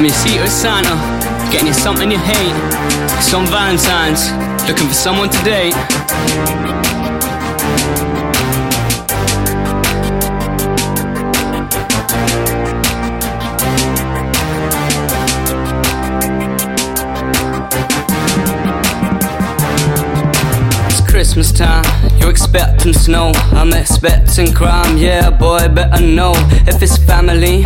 I'm your secret Santa, getting you something you hate. Some Valentine's, looking for someone to date. Christmas time, you're expecting snow. I'm expecting crime, yeah, boy, better know. If it's family,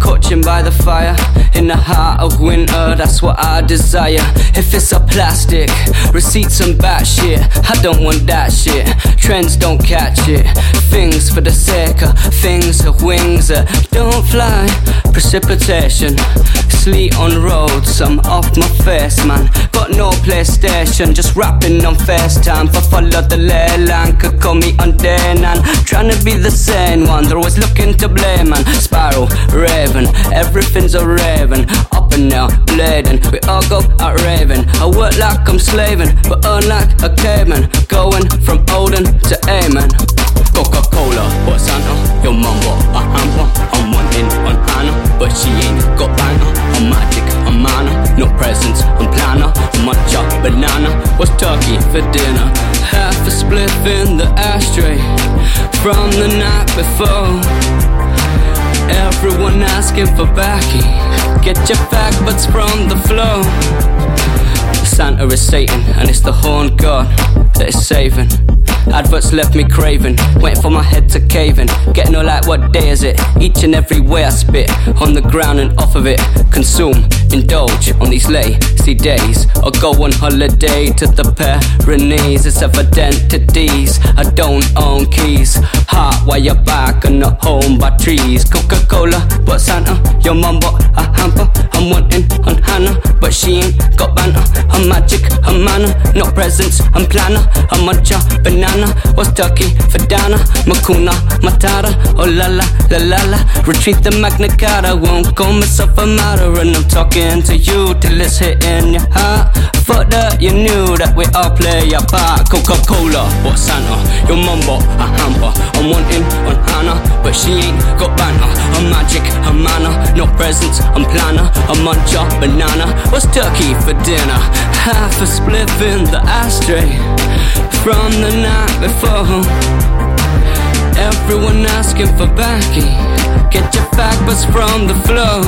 coaching by the fire, in the heart of winter, that's what I desire. If it's a plastic, receipts and bat shit, I don't want that shit. Trends don't catch it. Things for the sake of things of wings that don't fly. Precipitation, sleet on roads, I'm off my face, man. Got no PlayStation, just rapping on FaceTime. For follow the ley line, could call me on nine. Trying to be the same one, they're always looking to blame, man. Spiral, Raven, everything's a raven. Up and down, blading, we all go out raving. I work like I'm slaving, but earn like a caveman. Going from Odin to Amen. Coca Cola, in the ashtray from the night before. Everyone asking for backing. Get your back backwards from the flow. Santa is Satan, and it's the horn god is saving. Adverts left me craving, waiting for my head to cave in. Getting all like, what day is it? Each and every way I spit, on the ground and off of it. Consume, indulge on these lazy days, or go on holiday to the Pyrenees. It's evident to these, I don't own keys. Heart while you're back on the home by trees. Coca Cola, but Santa, your mum bought a hamper. I'm wanting on Hannah, but she ain't got banner. I'm magic, I'm mana, no presents, I'm planner. I'm matcha, banana, what's turkey for Dana? Makuna, Matata, oh la la, la la la. Retreat the Magna Carta, won't call myself a martyr, and I'm talking to you till it's hitting your heart. Thought that you knew that we all play a part. Coca Cola, what Santa? Your mum bought a hamper. I'm wanting on Hannah, but she ain't got banner. Presents, I'm planner. I'm matcha, banana, what's turkey for dinner? Half a spliff in the ashtray from the night before. Everyone asking for backing. Get your backwards from the flow.